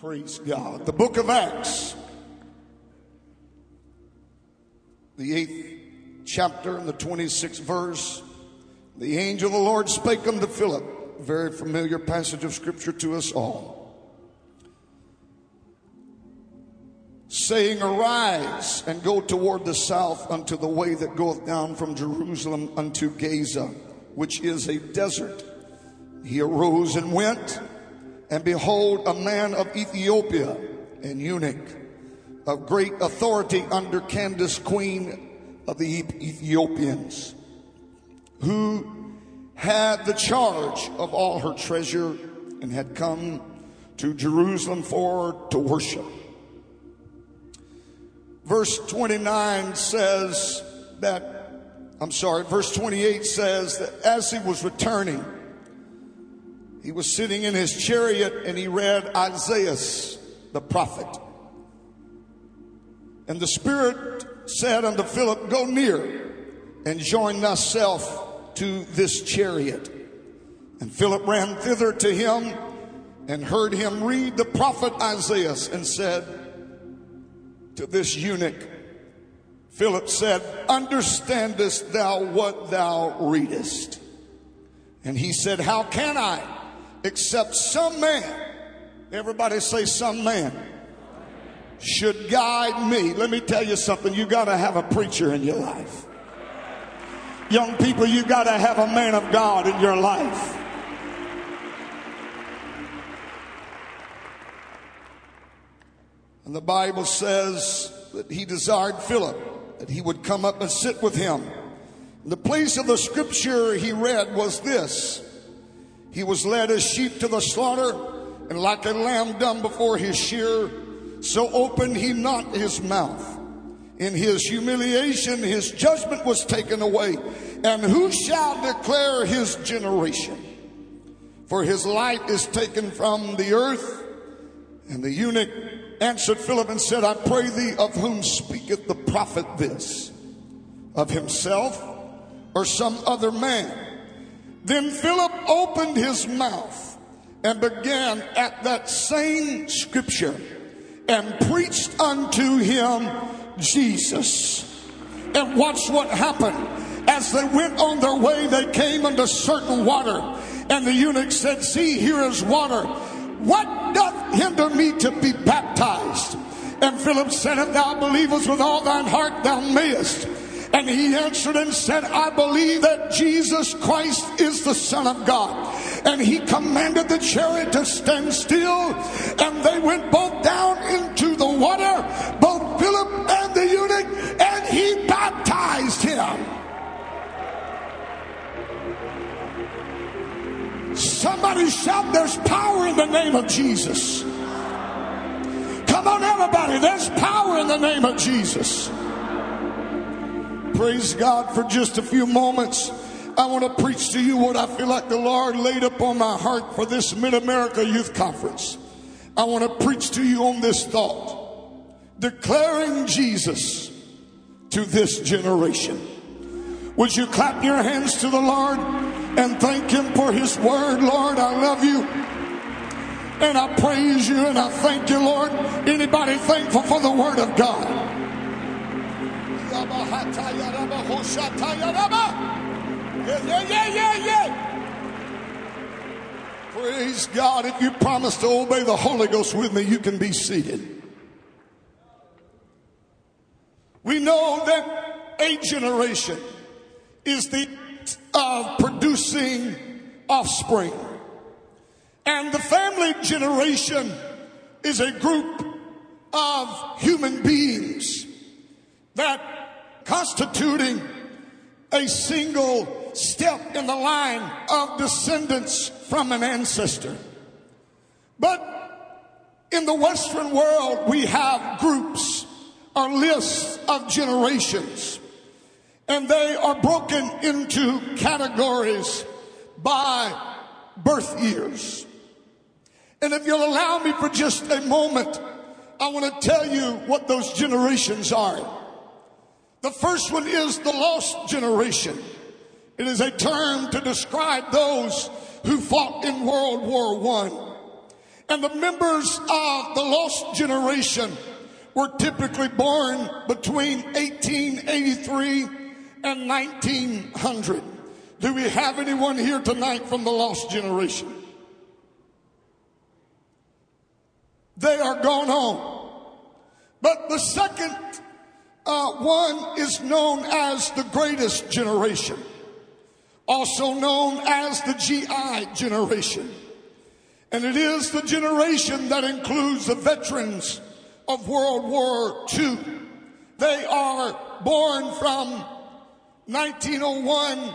Praise God. The book of Acts, the eighth chapter and the 26th verse. The angel of the Lord spake unto Philip, very familiar passage of scripture to us all. Saying, Arise and go toward the south unto the way that goeth down from Jerusalem unto Gaza, which is a desert. He arose and went and behold, a man of Ethiopia, an eunuch of great authority under Candace, queen of the Ethiopians, who had the charge of all her treasure and had come to Jerusalem for to worship. Verse 29 says that, I'm sorry, verse 28 says that as he was returning, he was sitting in his chariot and he read Isaiah, the prophet. And the Spirit said unto Philip, Go near and join thyself to this chariot. And Philip ran thither to him and heard him read the prophet Isaiah and said to this eunuch, Philip said, Understandest thou what thou readest? And he said, How can I? Except some man, everybody say some man, should guide me. Let me tell you something. You got to have a preacher in your life. Young people, you got to have a man of God in your life. And the Bible says that he desired Philip, that he would come up and sit with him. The place of the scripture he read was this he was led as sheep to the slaughter, and like a lamb dumb before his shearer, so opened he not his mouth. In his humiliation, his judgment was taken away. And who shall declare his generation? For his light is taken from the earth. And the eunuch answered Philip and said, I pray thee, of whom speaketh the prophet this? Of himself or some other man? Then Philip opened his mouth and began at that same scripture and preached unto him Jesus. And watch what happened. As they went on their way, they came unto certain water. And the eunuch said, See, here is water. What doth hinder me to be baptized? And Philip said, If thou believest with all thine heart, thou mayest. And he answered and said, I believe that Jesus Christ is the Son of God. And he commanded the chariot to stand still, and they went both down into the water, both Philip and the eunuch, and he baptized him. Somebody shout, There's power in the name of Jesus. Come on, everybody, there's power in the name of Jesus praise God for just a few moments. I want to preach to you what I feel like the Lord laid upon my heart for this Mid America Youth Conference. I want to preach to you on this thought declaring Jesus to this generation. Would you clap your hands to the Lord and thank Him for His word? Lord, I love you. And I praise you and I thank you, Lord. Anybody thankful for the word of God? Yeah, yeah, yeah, yeah. Praise God. If you promise to obey the Holy Ghost with me, you can be seated. We know that a generation is the act of producing offspring. And the family generation is a group of human beings that constituting a single step in the line of descendants from an ancestor. But in the Western world, we have groups or lists of generations, and they are broken into categories by birth years. And if you'll allow me for just a moment, I want to tell you what those generations are. The first one is the lost generation. It is a term to describe those who fought in World War One. And the members of the lost generation were typically born between 1883 and 1900. Do we have anyone here tonight from the lost generation? They are gone home. But the second uh, one is known as the greatest generation, also known as the GI generation. And it is the generation that includes the veterans of World War II. They are born from 1901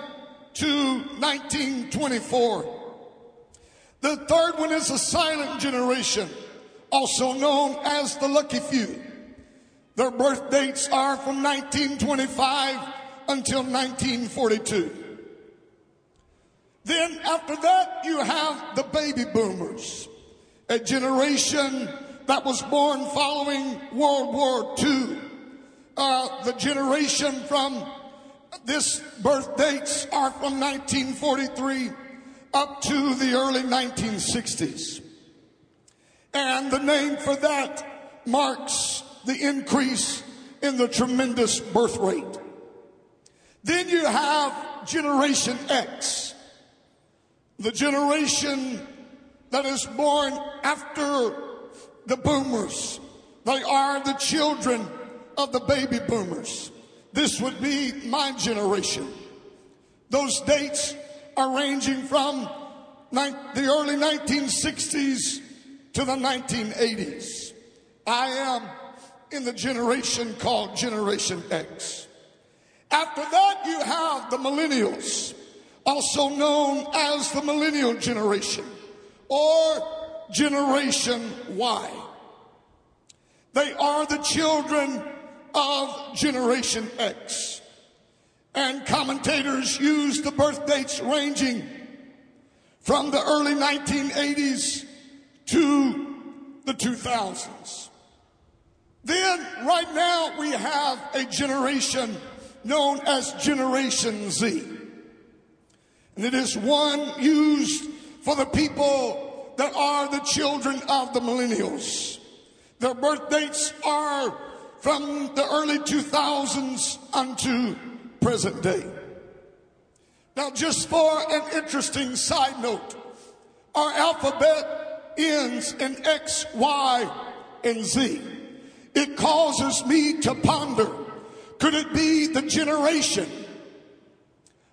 to 1924. The third one is the silent generation, also known as the lucky few. Their birth dates are from 1925 until 1942. Then after that, you have the baby boomers, a generation that was born following World War II. Uh, the generation from this birth dates are from 1943 up to the early 1960s. And the name for that marks the increase in the tremendous birth rate. Then you have Generation X, the generation that is born after the boomers. They are the children of the baby boomers. This would be my generation. Those dates are ranging from the early 1960s to the 1980s. I am in the generation called Generation X. After that, you have the millennials, also known as the millennial generation or Generation Y. They are the children of Generation X. And commentators use the birth dates ranging from the early 1980s to the 2000s. Then, right now, we have a generation known as Generation Z. And it is one used for the people that are the children of the millennials. Their birth dates are from the early 2000s unto present day. Now, just for an interesting side note, our alphabet ends in X, Y, and Z. It causes me to ponder could it be the generation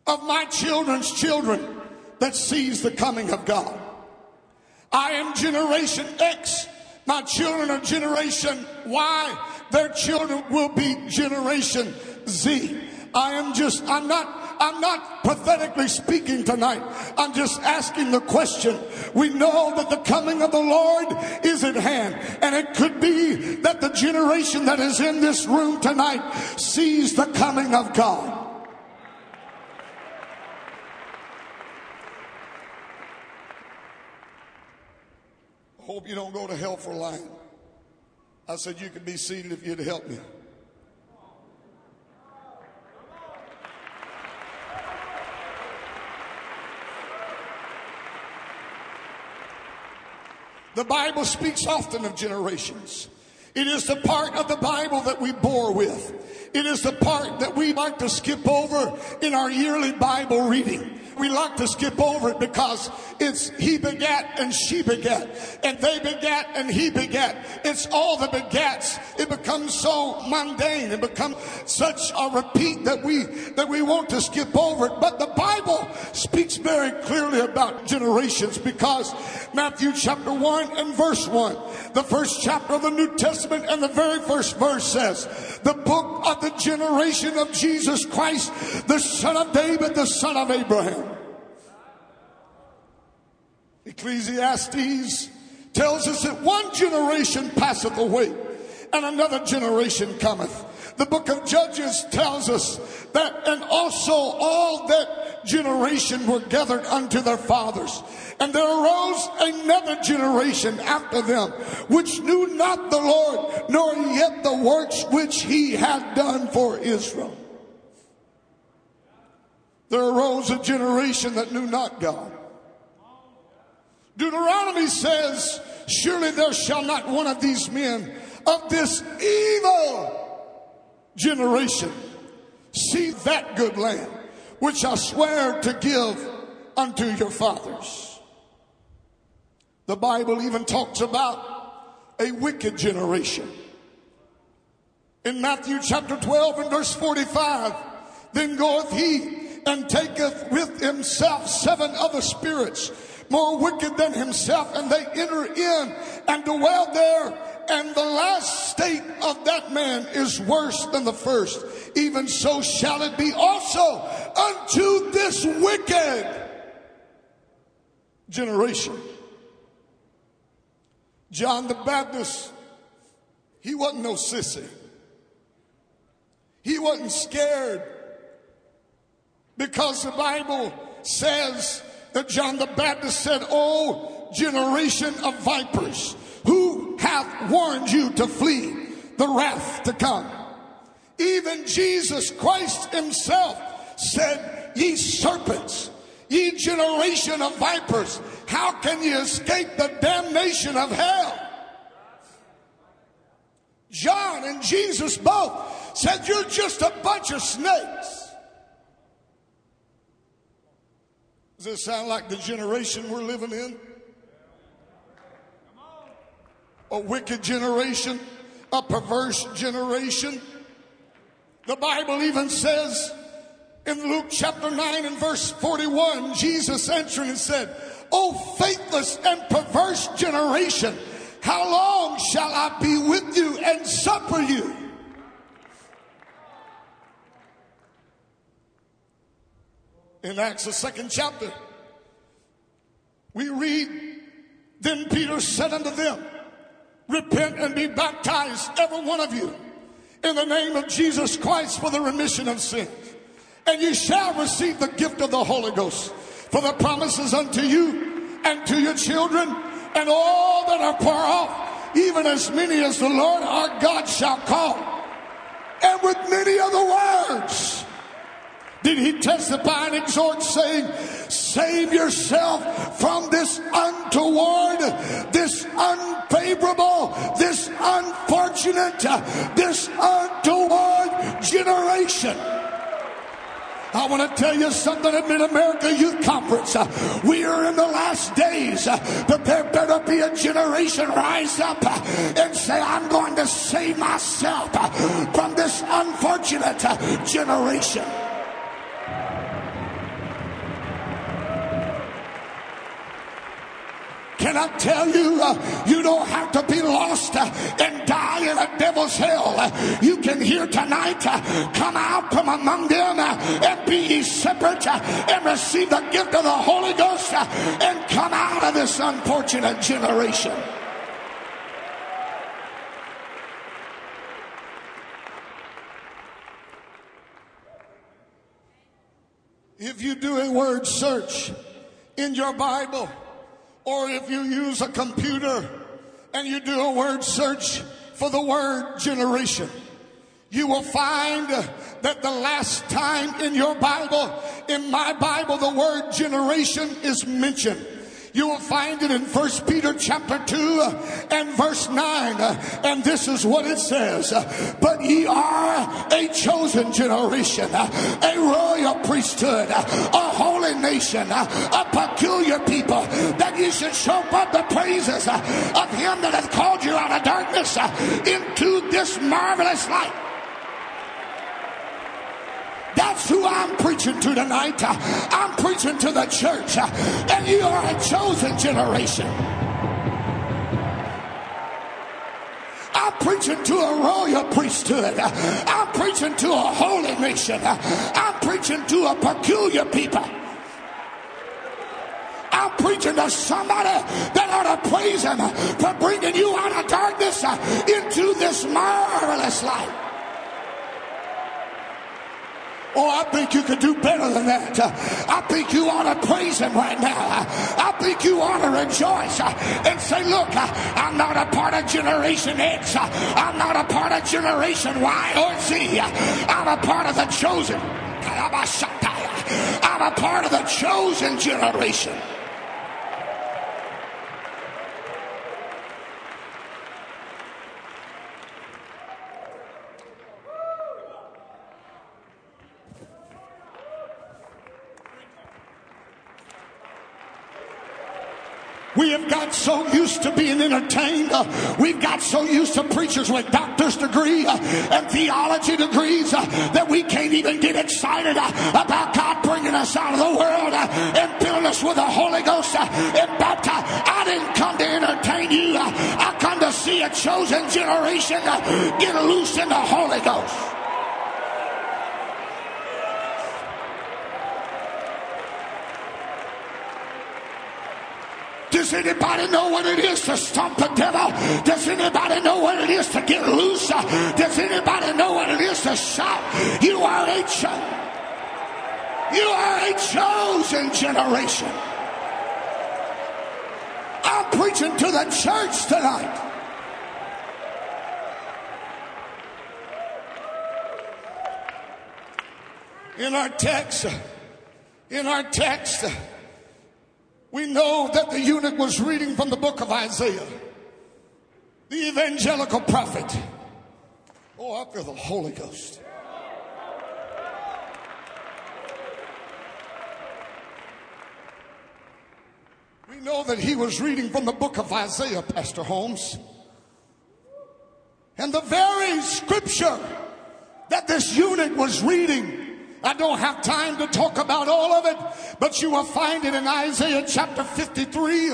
of my children's children that sees the coming of God? I am Generation X. My children are Generation Y. Their children will be Generation Z. I am just, I'm not I'm not pathetically speaking tonight. I'm just asking the question. We know that the coming of the Lord is at hand. And it could be that the generation that is in this room tonight sees the coming of God. Hope you don't go to hell for lying. I said you could be seated if you'd help me. The Bible speaks often of generations. It is the part of the Bible that we bore with. It is the part that we like to skip over in our yearly Bible reading. We like to skip over it because it's he begat and she begat, and they begat and he begat. It's all the begats. It becomes so mundane. It becomes such a repeat that we that we want to skip over it. But the Bible speaks very clearly about generations because Matthew chapter 1 and verse 1, the first chapter of the New Testament and the very first verse says, the book of the generation of Jesus Christ, the son of David, the son of Abraham. Ecclesiastes tells us that one generation passeth away and another generation cometh. The book of Judges tells us that, and also all that generation were gathered unto their fathers. And there arose another generation after them, which knew not the Lord, nor yet the works which he had done for Israel. There arose a generation that knew not God. Deuteronomy says, Surely there shall not one of these men of this evil generation see that good land which I swear to give unto your fathers. The Bible even talks about a wicked generation. In Matthew chapter 12 and verse 45, then goeth he and taketh with himself seven other spirits more wicked than himself, and they enter in and dwell there. And the last state of that man is worse than the first. Even so shall it be also unto this wicked generation. John the Baptist, he wasn't no sissy. He wasn't scared because the Bible says that John the Baptist said, Oh, generation of vipers, who hath warned you to flee the wrath to come? Even Jesus Christ himself said, Ye serpents, ye generation of vipers, how can ye escape the damnation of hell? John and Jesus both said, You're just a bunch of snakes. Does this sound like the generation we're living in? A wicked generation, a perverse generation. The Bible even says in Luke chapter 9 and verse 41, Jesus answered and said, O faithless and perverse generation, how long shall I be with you and suffer you? In Acts, the second chapter, we read, Then Peter said unto them, Repent and be baptized, every one of you, in the name of Jesus Christ for the remission of sins. And you shall receive the gift of the Holy Ghost. For the promises unto you and to your children and all that are far off, even as many as the Lord our God shall call. And with many other words did he testify and exhort, saying, Save yourself from this untoward, this unfavorable, this unfortunate, this untoward generation. I want to tell you something at Mid America Youth Conference. We are in the last days, but there better be a generation rise up and say, I'm going to save myself from this unfortunate generation. Can I tell you, uh, you don't have to be lost uh, and die in a devil's hell. Uh, you can hear tonight, uh, come out from among them uh, and be ye separate uh, and receive the gift of the Holy Ghost and come out of this unfortunate generation. If you do a word search in your Bible, or if you use a computer and you do a word search for the word generation, you will find that the last time in your Bible, in my Bible, the word generation is mentioned. You will find it in First Peter chapter 2 and verse 9. And this is what it says. But ye are a chosen generation, a royal priesthood, a holy nation, a peculiar people, that ye should show up the praises of him that hath called you out of darkness into this marvelous light. That's who I'm preaching to tonight. I'm preaching to the church, and you are a chosen generation. I'm preaching to a royal priesthood. I'm preaching to a holy nation. I'm preaching to a peculiar people. I'm preaching to somebody that ought to praise him for bringing you out of darkness into this marvelous light. Oh, I think you could do better than that. I think you ought to praise him right now. I think you ought to rejoice and say, look, I'm not a part of Generation X. I'm not a part of Generation Y or Z. I'm a part of the chosen. I'm a part of the chosen generation. We have got so used to being entertained. We've got so used to preachers with doctor's degree and theology degrees that we can't even get excited about God bringing us out of the world and filling us with the Holy Ghost and baptize. I didn't come to entertain you. I come to see a chosen generation get loose in the Holy Ghost. Does anybody know what it is to stomp the devil? Does anybody know what it is to get loose? Does anybody know what it is to shout? You are a cho- you are a chosen generation. I'm preaching to the church tonight. In our text, in our text, we know that the eunuch was reading from the book of Isaiah, the evangelical prophet. Oh, I feel the Holy Ghost. We know that he was reading from the book of Isaiah, Pastor Holmes. And the very scripture that this eunuch was reading I don't have time to talk about all of it, but you will find it in Isaiah chapter 53.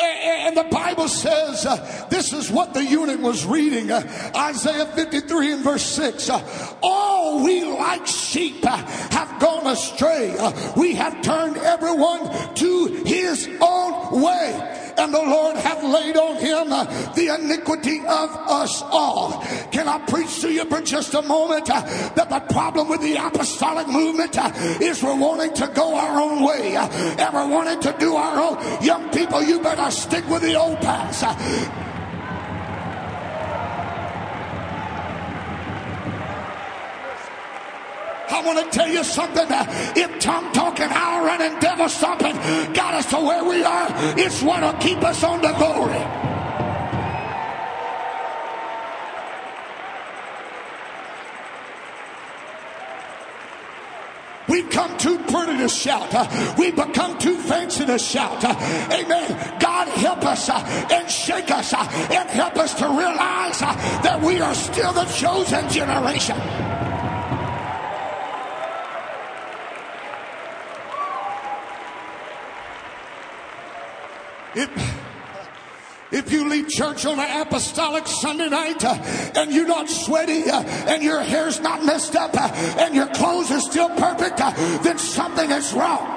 And the Bible says uh, this is what the eunuch was reading uh, Isaiah 53 and verse 6. Uh, all we like sheep uh, have gone astray, uh, we have turned everyone to his own way and the Lord hath laid him the iniquity of us all. Can I preach to you for just a moment uh, that the problem with the apostolic movement uh, is we're wanting to go our own way uh, and we're wanting to do our own. Young people, you better stick with the old paths. I want to tell you something. If tongue talking, hour running, devil stomping got us to where we are, it's what'll keep us on the glory. We've come too pretty to shout. Uh, we've become too fancy to shout. Uh, amen. God help us uh, and shake us and help us to realize that we are still the chosen generation. If, if you leave church on an apostolic Sunday night uh, and you're not sweaty uh, and your hair's not messed up uh, and your clothes are still perfect, then something is wrong.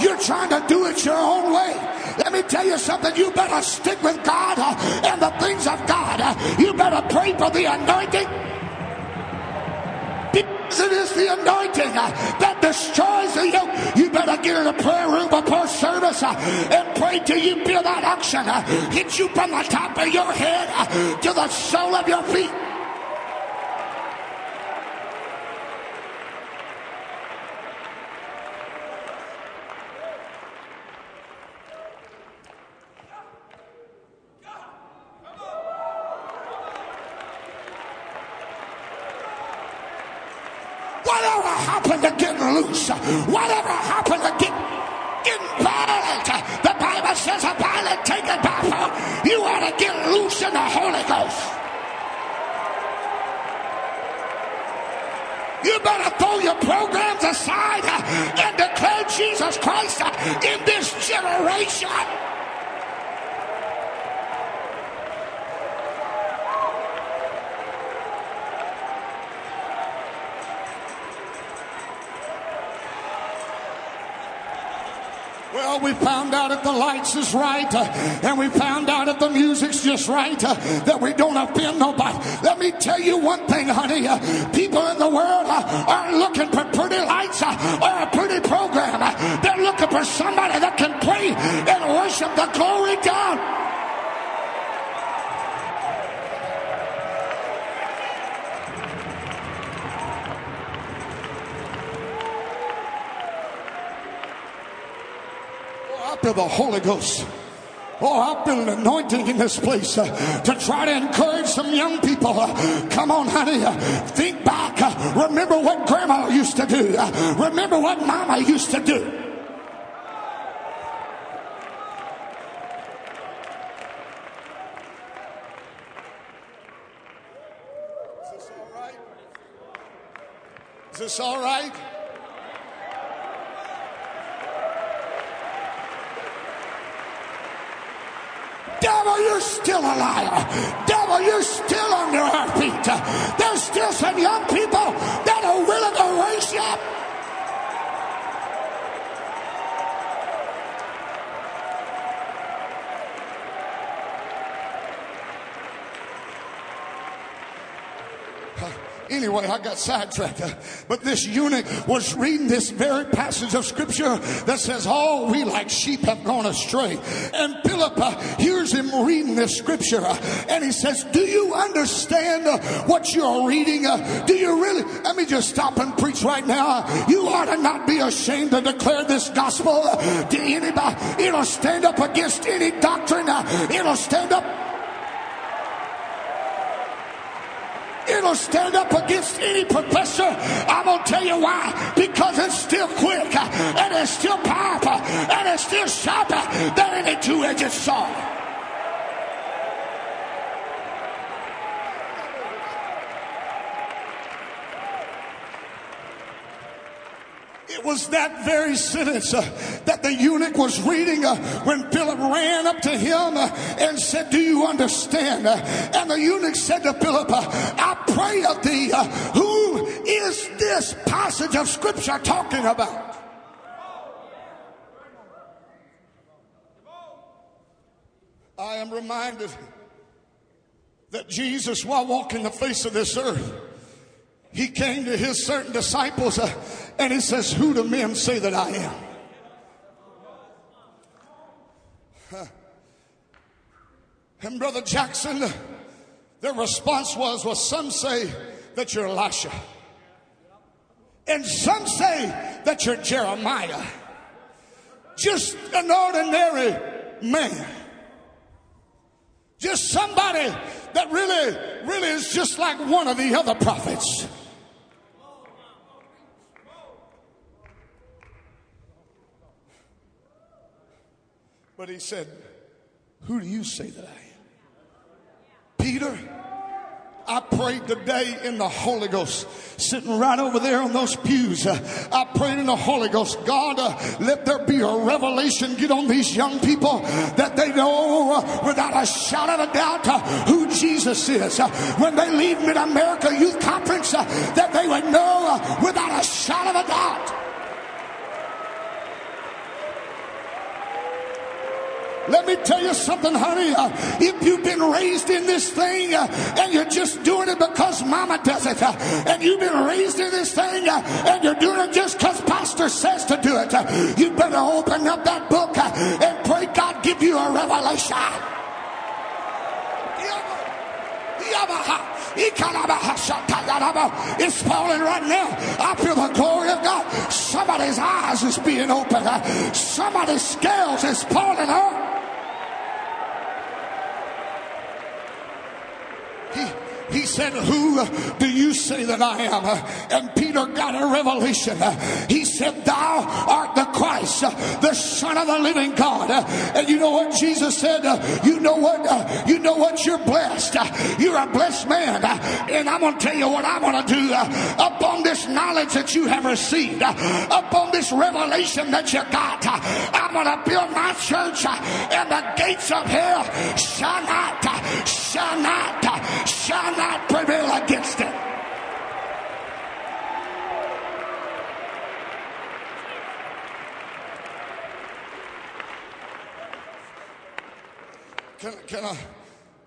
You're trying to do it your own way. Let me tell you something. You better stick with God and the things of God. You better pray for the anointing. It is the anointing uh, that destroys the yoke. You better get in a prayer room before service uh, and pray till you feel that unction uh, hit you from the top of your head to the sole of your feet. In this generation. Well, we found out if the lights is right, uh, and we found out if the music's just right, uh, that we don't offend nobody. Let me tell you one thing, honey. Uh, people in the world aren't looking for pretty lights or a pretty program. They're looking for somebody that can pray and worship the glory God. of the Holy Ghost. Oh, I've been anointing in this place uh, to try to encourage some young people. Uh, come on, honey, uh, think back. Uh, remember what grandma used to do. Uh, remember what mama used to do. Is this all right? Is this all right? Devil, you're still a liar. Devil, you're still under our feet. There's still some young people that are willing to raise up. Anyway, I got sidetracked. But this eunuch was reading this very passage of scripture that says, All we like sheep have gone astray. And Philip hears him reading this scripture and he says, Do you understand what you're reading? Do you really? Let me just stop and preach right now. You ought to not be ashamed to declare this gospel to anybody. It'll stand up against any doctrine, it'll stand up It'll stand up against any professor. I'm going to tell you why. Because it's still quick and it's still powerful and it's still sharper than any two edged sword. It was that very sentence uh, that the eunuch was reading uh, when Philip ran up to him uh, and said, Do you understand? Uh, and the eunuch said to Philip, uh, I pray of thee, uh, who is this passage of scripture talking about? I am reminded that Jesus, while walking the face of this earth, he came to his certain disciples uh, and he says, Who do men say that I am? Huh. And Brother Jackson, their response was, Well, some say that you're Elisha, and some say that you're Jeremiah. Just an ordinary man. Just somebody that really, really is just like one of the other prophets. But he said, Who do you say that I am? Peter, I prayed today in the Holy Ghost, sitting right over there on those pews. Uh, I prayed in the Holy Ghost, God, uh, let there be a revelation get on these young people that they know uh, without a shot of a doubt uh, who Jesus is. Uh, when they leave Mid America Youth Conference, uh, that they would know without a shot of a doubt. Let me tell you something, honey. Uh, if you've been raised in this thing uh, and you're just doing it because mama does it, uh, and you've been raised in this thing uh, and you're doing it just because pastor says to do it, uh, you better open up that book uh, and pray God give you a revelation. It's falling right now. I feel the glory of God. Somebody's eyes is being opened. Somebody's scales is falling off. He said, Who do you say that I am? And Peter got a revelation. He said, Thou art the Christ, the Son of the living God. And you know what Jesus said? You know what? You know what? You're blessed. You're a blessed man. And I'm going to tell you what I'm going to do upon this knowledge that you have received, upon this revelation that you got. I'm going to build my church, and the gates of hell shall not, shall not, shall not prevail against it. Can, can I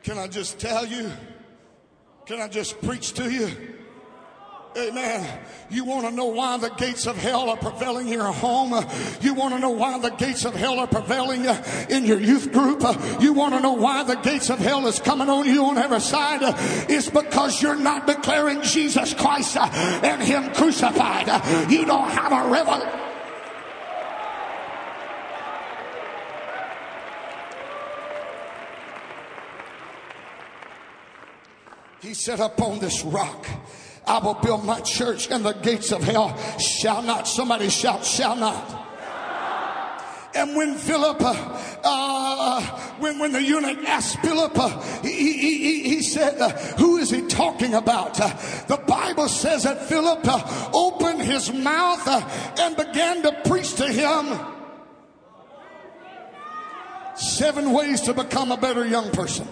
can I just tell you? Can I just preach to you? Amen. You want to know why the gates of hell are prevailing in your home? You want to know why the gates of hell are prevailing in your youth group? You want to know why the gates of hell is coming on you on every side? It's because you're not declaring Jesus Christ and Him crucified. You don't have a revelation. He said, Upon this rock, I will build my church, and the gates of hell shall not. Somebody shout, shall not. And when Philip, uh, when, when the eunuch asked Philip, uh, he, he, he, said, uh, Who is he talking about? Uh, the Bible says that Philip opened his mouth uh, and began to preach to him seven ways to become a better young person.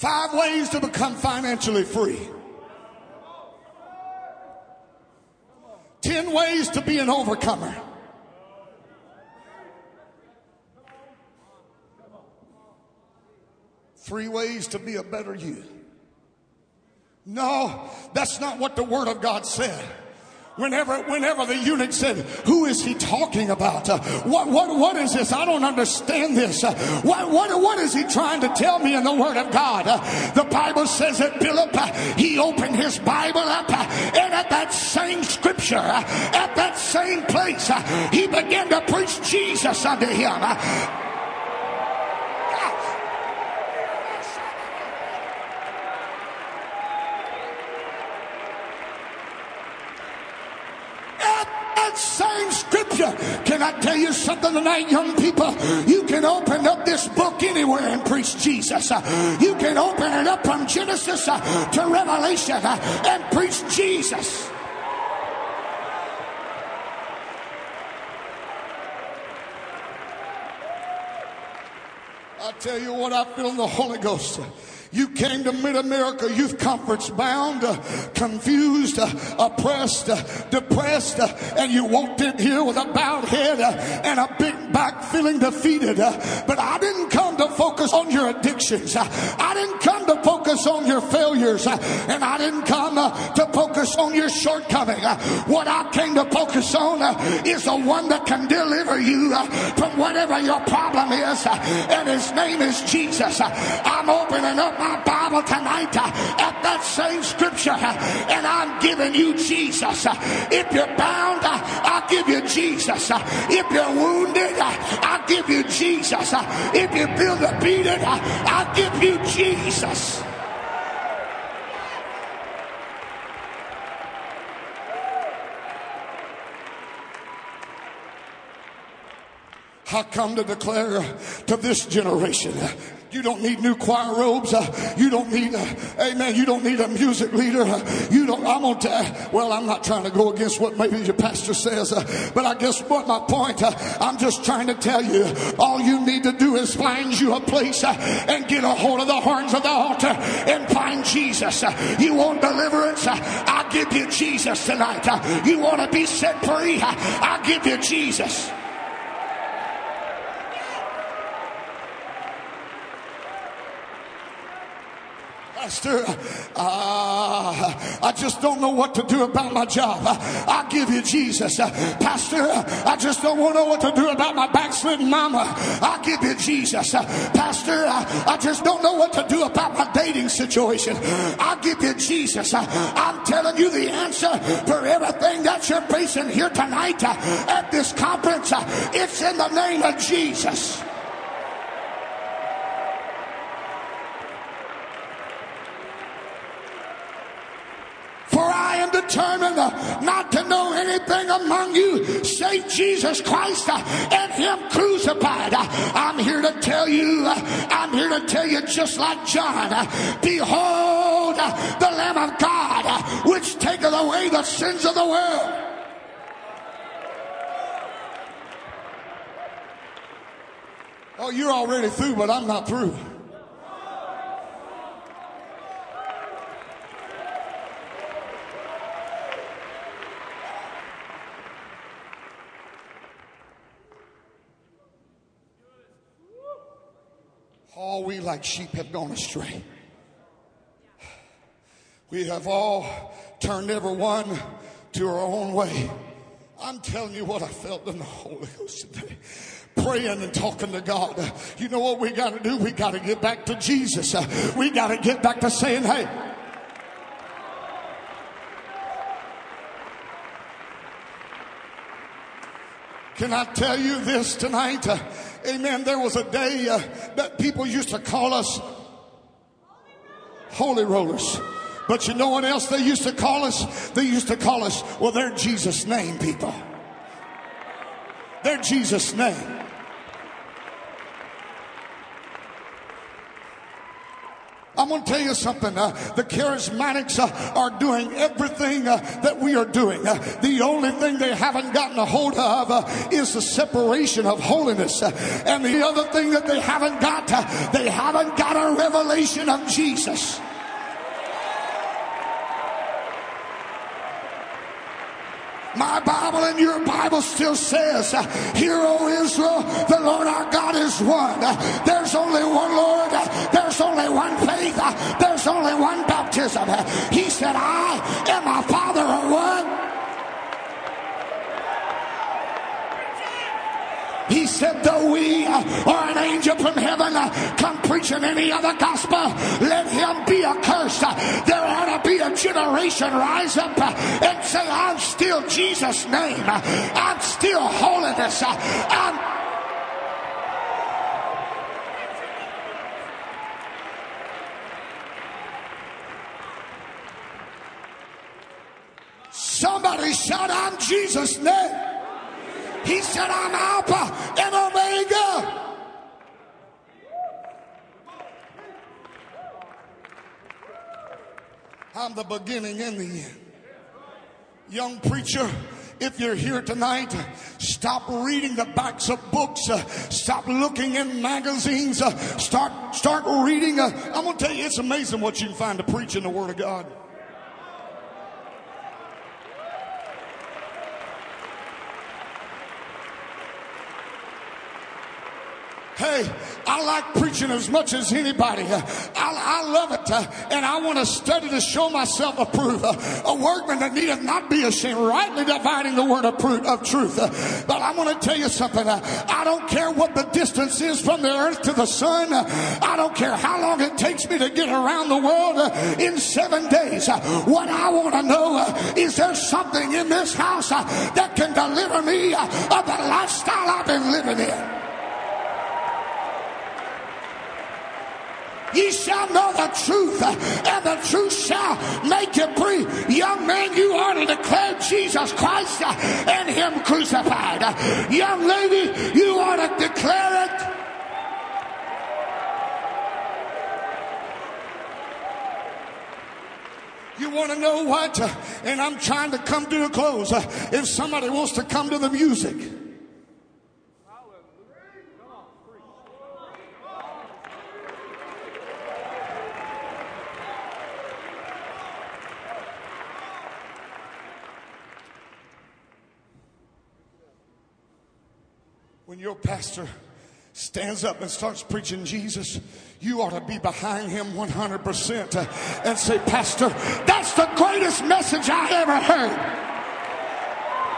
Five ways to become financially free. Ten ways to be an overcomer. Three ways to be a better you. No, that's not what the Word of God said. Whenever, whenever the eunuch said, Who is he talking about? Uh, what, what, what is this? I don't understand this. Uh, what, what, what is he trying to tell me in the Word of God? Uh, the Bible says that Philip, uh, he opened his Bible up, uh, and at that same scripture, uh, at that same place, he began to preach Jesus unto him. that same scripture. Can I tell you something tonight, young people? You can open up this book anywhere and preach Jesus. You can open it up from Genesis uh, to Revelation uh, and preach Jesus. I tell you what, I feel in the Holy Ghost. You came to Mid America Youth Conference bound, uh, confused, uh, oppressed, uh, depressed, uh, and you walked in here with a bowed head uh, and a big back feeling defeated. Uh, but I didn't come to focus on your addictions. I didn't come to focus on your failures. Uh, and I didn't come uh, to focus on your shortcoming. Uh, what I came to focus on is the one that can deliver you from whatever your problem is. and his name is Jesus. I'm opening up my Bible tonight uh, at that same scripture uh, and I'm giving you Jesus. Uh, if you're bound, I'll give you Jesus. If you're wounded, I'll give you Jesus. If you feel defeated, I'll give you Jesus. I come to declare to this generation you don't need new choir robes. You don't need, amen. You don't need a music leader. You don't, I'm on, to, well, I'm not trying to go against what maybe your pastor says, but I guess what my point, I'm just trying to tell you, all you need to do is find you a place and get a hold of the horns of the altar and find Jesus. you want deliverance? I'll give you Jesus tonight. you want to be set free? I'll give you Jesus. Pastor, uh, I just don't know what to do about my job. I'll give you Jesus. Pastor, I just don't know what to do about my backslidden mama. I'll give you Jesus. Pastor, I just don't know what to do about my dating situation. I'll give you Jesus. I'm telling you the answer for everything that you're facing here tonight at this conference. It's in the name of Jesus. Determined uh, not to know anything among you save Jesus Christ uh, and Him crucified. Uh, I'm here to tell you, I'm here to tell you just like John, behold the Lamb of God which taketh away the sins of the world. Oh, you're already through, but I'm not through. All we like sheep have gone astray. We have all turned every one to our own way. I'm telling you what I felt in the Holy Ghost today. Praying and talking to God. You know what we got to do? We got to get back to Jesus. We got to get back to saying, hey, Can I tell you this tonight? Uh, amen. There was a day uh, that people used to call us holy rollers. But you know what else they used to call us? They used to call us, well, they're Jesus' name people. They're Jesus' name. Going to tell you something. Uh, the charismatics uh, are doing everything uh, that we are doing. The only thing they haven't gotten a hold of is the separation of holiness. And the other thing that they haven't got, they haven't got a revelation of Jesus. My Bible and your Bible still says, Hear, O Israel, the Lord our God is one. There's only one Lord. There's only one faith. There's only one baptism. He said, I am my Father are one. He we or an angel from heaven come preaching any other gospel, let him be accursed. There ought to be a generation rise up and say, I'm still Jesus' name. I'm still holiness. I'm Somebody shout, I'm Jesus' name. He said, I'm Alpha and Omega. I'm the beginning and the end. Young preacher, if you're here tonight, stop reading the backs of books. Stop looking in magazines. Start, start reading. I'm going to tell you, it's amazing what you can find to preach in the Word of God. Hey, I like preaching as much as anybody. I, I love it. Uh, and I want to study to show myself approved. Uh, a workman that needeth not be ashamed, rightly dividing the word of, truth. Uh, but I want to tell you something. I don't care what the distance is from the earth to the sun. I don't care how long it takes me to get around the world in seven days. What I want to know is there something in this house that can deliver me of the lifestyle I've been living in. Ye shall know the truth, and the truth shall make you free. Young man, you ought to declare Jesus Christ and Him crucified. Young lady, you ought to declare it. You want to know what? And I'm trying to come to a close. If somebody wants to come to the music. Your pastor stands up and starts preaching Jesus, you ought to be behind him 100% and say, Pastor, that's the greatest message I ever heard.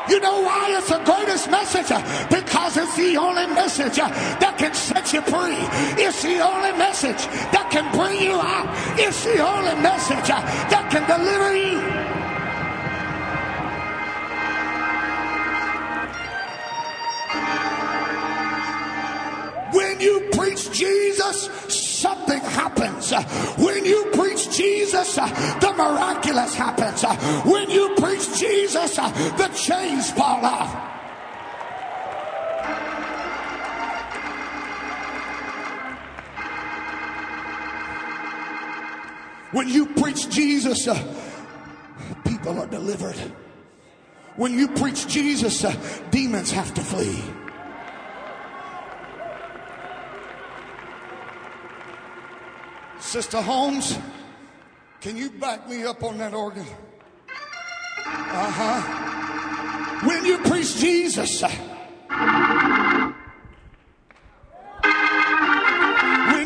You know why it's the greatest message? Because it's the only message that can set you free. It's the only message that can bring you out. It's the only message that can deliver you. You preach Jesus, something happens. When you preach Jesus, the miraculous happens. When you preach Jesus, the chains fall off. When you preach Jesus, uh, people are delivered. When you preach Jesus, uh, demons have to flee. Sister Holmes, can you back me up on that organ? Uh huh. When you preach Jesus, when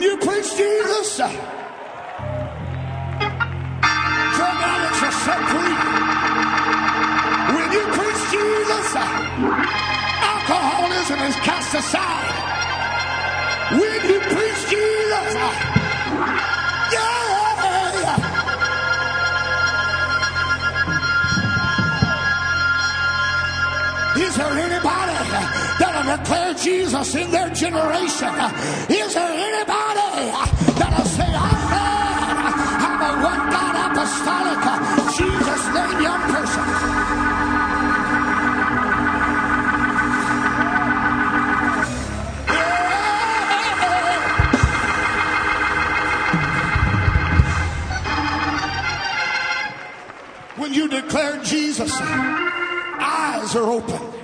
you preach Jesus, drug addicts are set free. When you preach Jesus, alcoholism is cast aside. Jesus in their generation. Is there anybody that'll say, I'm glad I'm a one God apostolic Jesus name young person? When you declare Jesus, eyes are open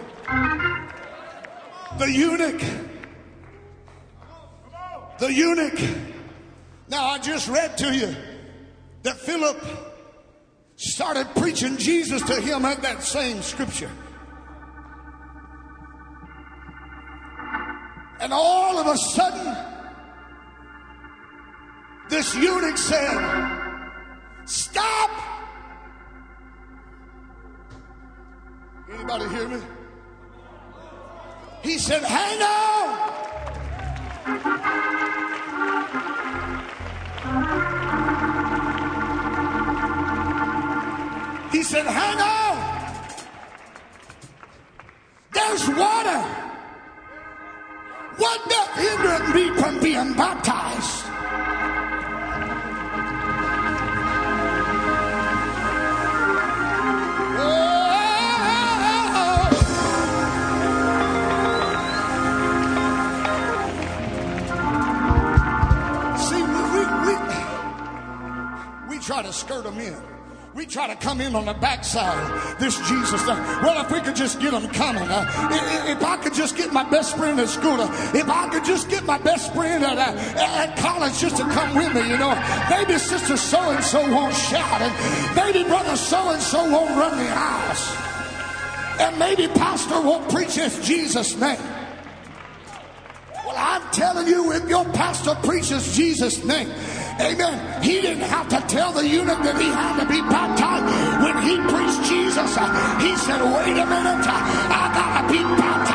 the eunuch, the eunuch. Now, I just read to you that Philip started preaching Jesus to him at that same scripture. And all of a sudden, this eunuch said, Stop! Anybody hear me? He said, Hang on! He said, Hang on! There's water! What doth hinder me from being baptized? Skirt them in. We try to come in on the backside. This Jesus thing. Well, if we could just get them coming. Uh, i- i- if I could just get my best friend at school. uh, if I could just get my best friend at, uh, at college just to come with me, you know. Maybe sister so and so won't shout. And maybe brother so and so won't run the house. And maybe pastor won't preach in Jesus' name. Well, I'm telling you, if your pastor preaches Jesus' name, amen, he didn't have to tell the eunuch that he had to be baptized. When he preached Jesus, uh, he said, wait a minute, uh, I gotta be baptized.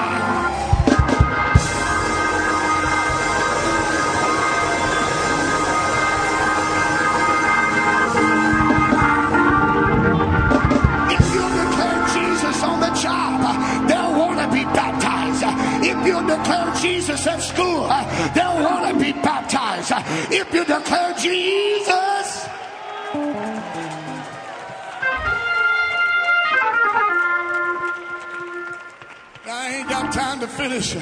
You declare Jesus at school, uh, they'll want to be baptized. Uh, If you declare Jesus, I ain't got time to finish.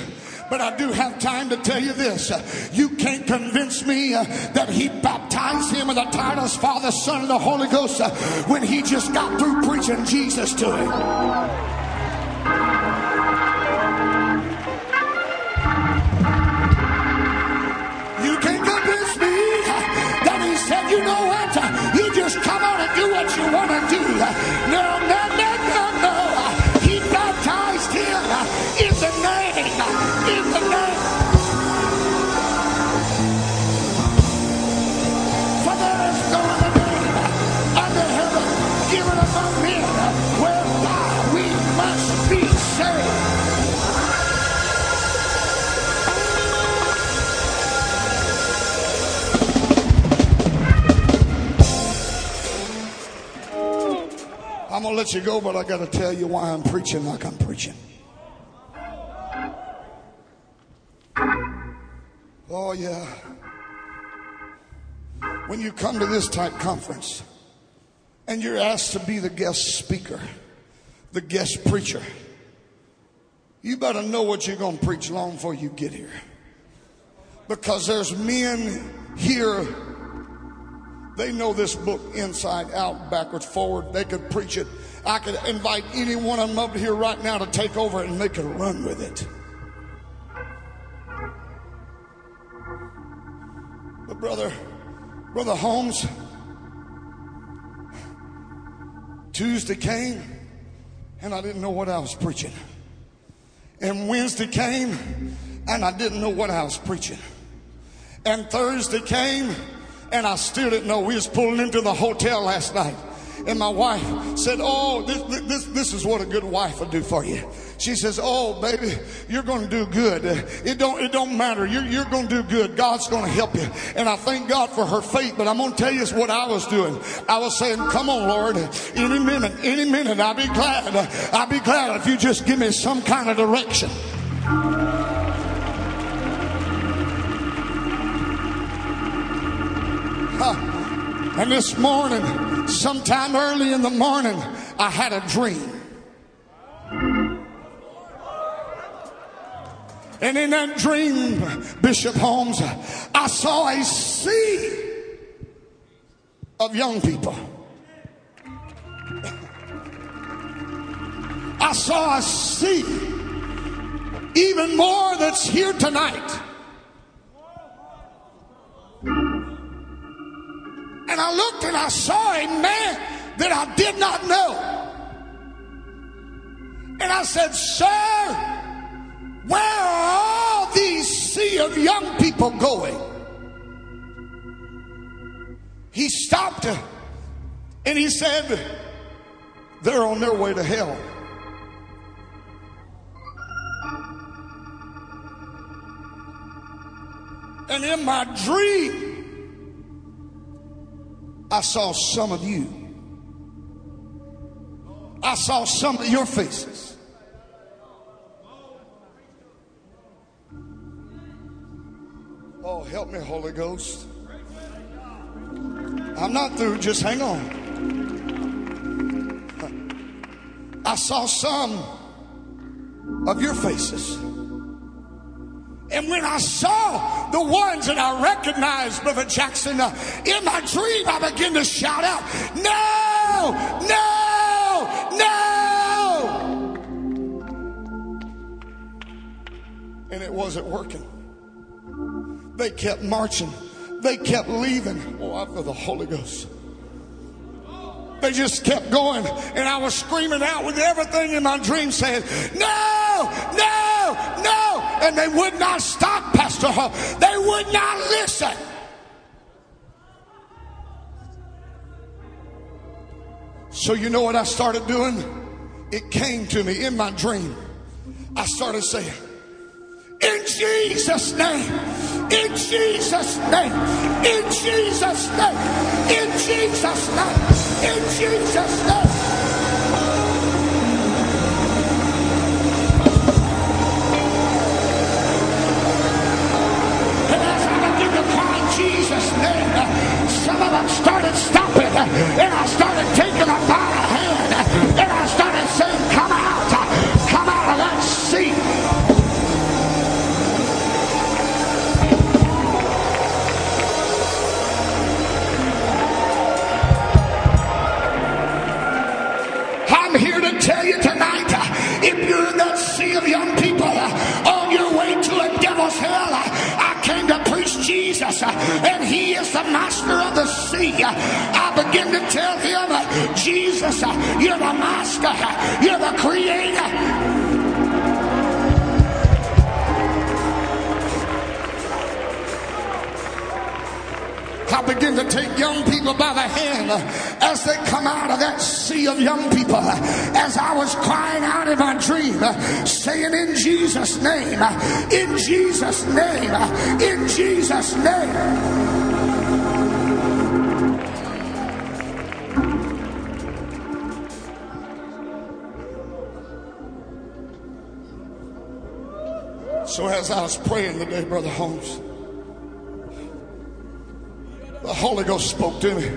But I do have time to tell you this. You can't convince me uh, that he baptized him in the titles Father, Son, and the Holy Ghost uh, when he just got through preaching Jesus to him. You know what? You just come on and do what you want to do. No, no, no, no, no. I'm gonna let you go, but I gotta tell you why I'm preaching like I'm preaching. Oh, yeah. When you come to this type conference and you're asked to be the guest speaker, the guest preacher, you better know what you're gonna preach long before you get here. Because there's men here they know this book inside out, backwards, forward. They could preach it. I could invite any one of them up here right now to take over and they could run with it. But brother, brother Holmes, Tuesday came and I didn't know what I was preaching. And Wednesday came and I didn't know what I was preaching. And Thursday came and I still didn't know. We was pulling into the hotel last night. And my wife said, Oh, this, this, this is what a good wife will do for you. She says, Oh, baby, you're going to do good. It don't, it don't matter. You're, you're going to do good. God's going to help you. And I thank God for her faith. But I'm going to tell you what I was doing. I was saying, Come on, Lord, any minute, any minute, I'll be glad. I'll be glad if you just give me some kind of direction. And this morning, sometime early in the morning, I had a dream. And in that dream, Bishop Holmes, I saw a sea of young people. I saw a sea, even more that's here tonight. And I looked and I saw a man that I did not know. And I said, Sir, where are all these sea of young people going? He stopped and he said, They're on their way to hell. And in my dream, I saw some of you. I saw some of your faces. Oh, help me, Holy Ghost. I'm not through, just hang on. I saw some of your faces. And when I saw the ones that I recognized, Brother Jackson, uh, in my dream, I began to shout out, No, no, no. And it wasn't working. They kept marching, they kept leaving. Oh, I feel the Holy Ghost. They just kept going, and I was screaming out with everything in my dream saying, No, no, no. And they would not stop, Pastor Hall. They would not listen. So, you know what I started doing? It came to me in my dream. I started saying, In Jesus' name, in Jesus' name, in Jesus' name, in Jesus' name, in Jesus' name. And I started taking a by Jesus, uh, and He is the master of the sea. I begin to tell him, Jesus, uh, you're the master, uh, you're the creator. I begin to take young people by the hand as they come out of that sea of young people. As I was crying out in my dream, saying, In Jesus' name, in Jesus' name, in Jesus' name. So as I was praying today, Brother Holmes, Holy Ghost spoke to me.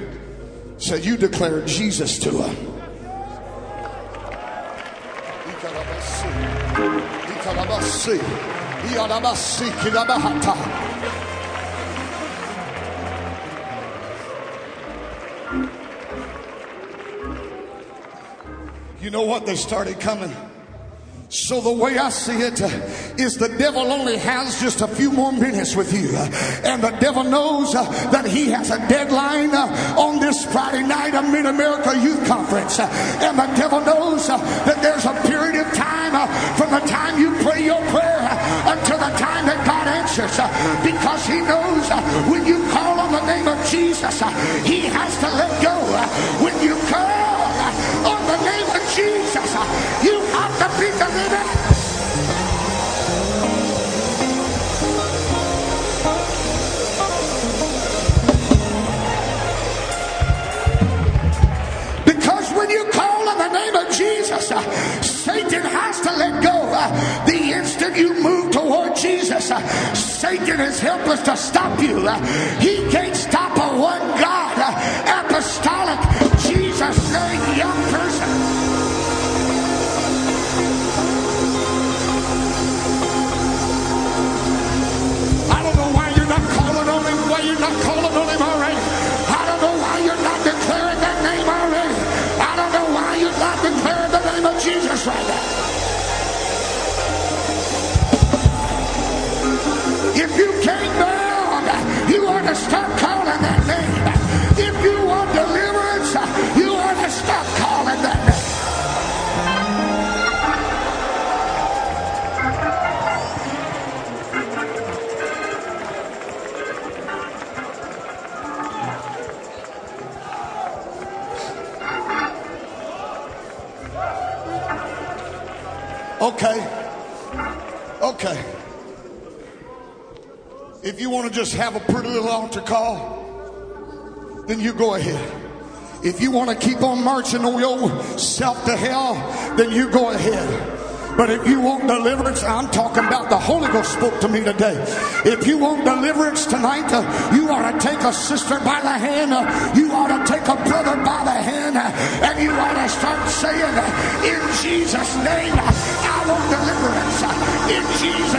Said, You declare Jesus to her. You know what? They started coming. So the way I see it uh, the devil only has just a few more minutes with you. And the devil knows that he has a deadline on this Friday night of Mid-America Youth Conference. And the devil knows that there's a period of time from the time you pray your prayer until the time that God answers. because he knows when you call on the name of Jesus, he has to let go. When you call on the name of Jesus, uh, you have to be delivered. Because when you call on the name of Jesus, uh, Satan has to let go. Uh, the instant you move toward Jesus, Satan is helpless to stop you. He can't stop a one God, apostolic, Jesus name young person. If you came down, you understand If you want to just have a pretty little altar call, then you go ahead. If you want to keep on marching on yourself to hell, then you go ahead. But if you want deliverance, I'm talking about the Holy Ghost spoke to me today. If you want deliverance tonight, uh, you ought to take a sister by the hand. Uh, you ought to take a brother by the hand. Uh, and you ought to start saying, uh, in Jesus' name, I want deliverance. Uh, in Jesus'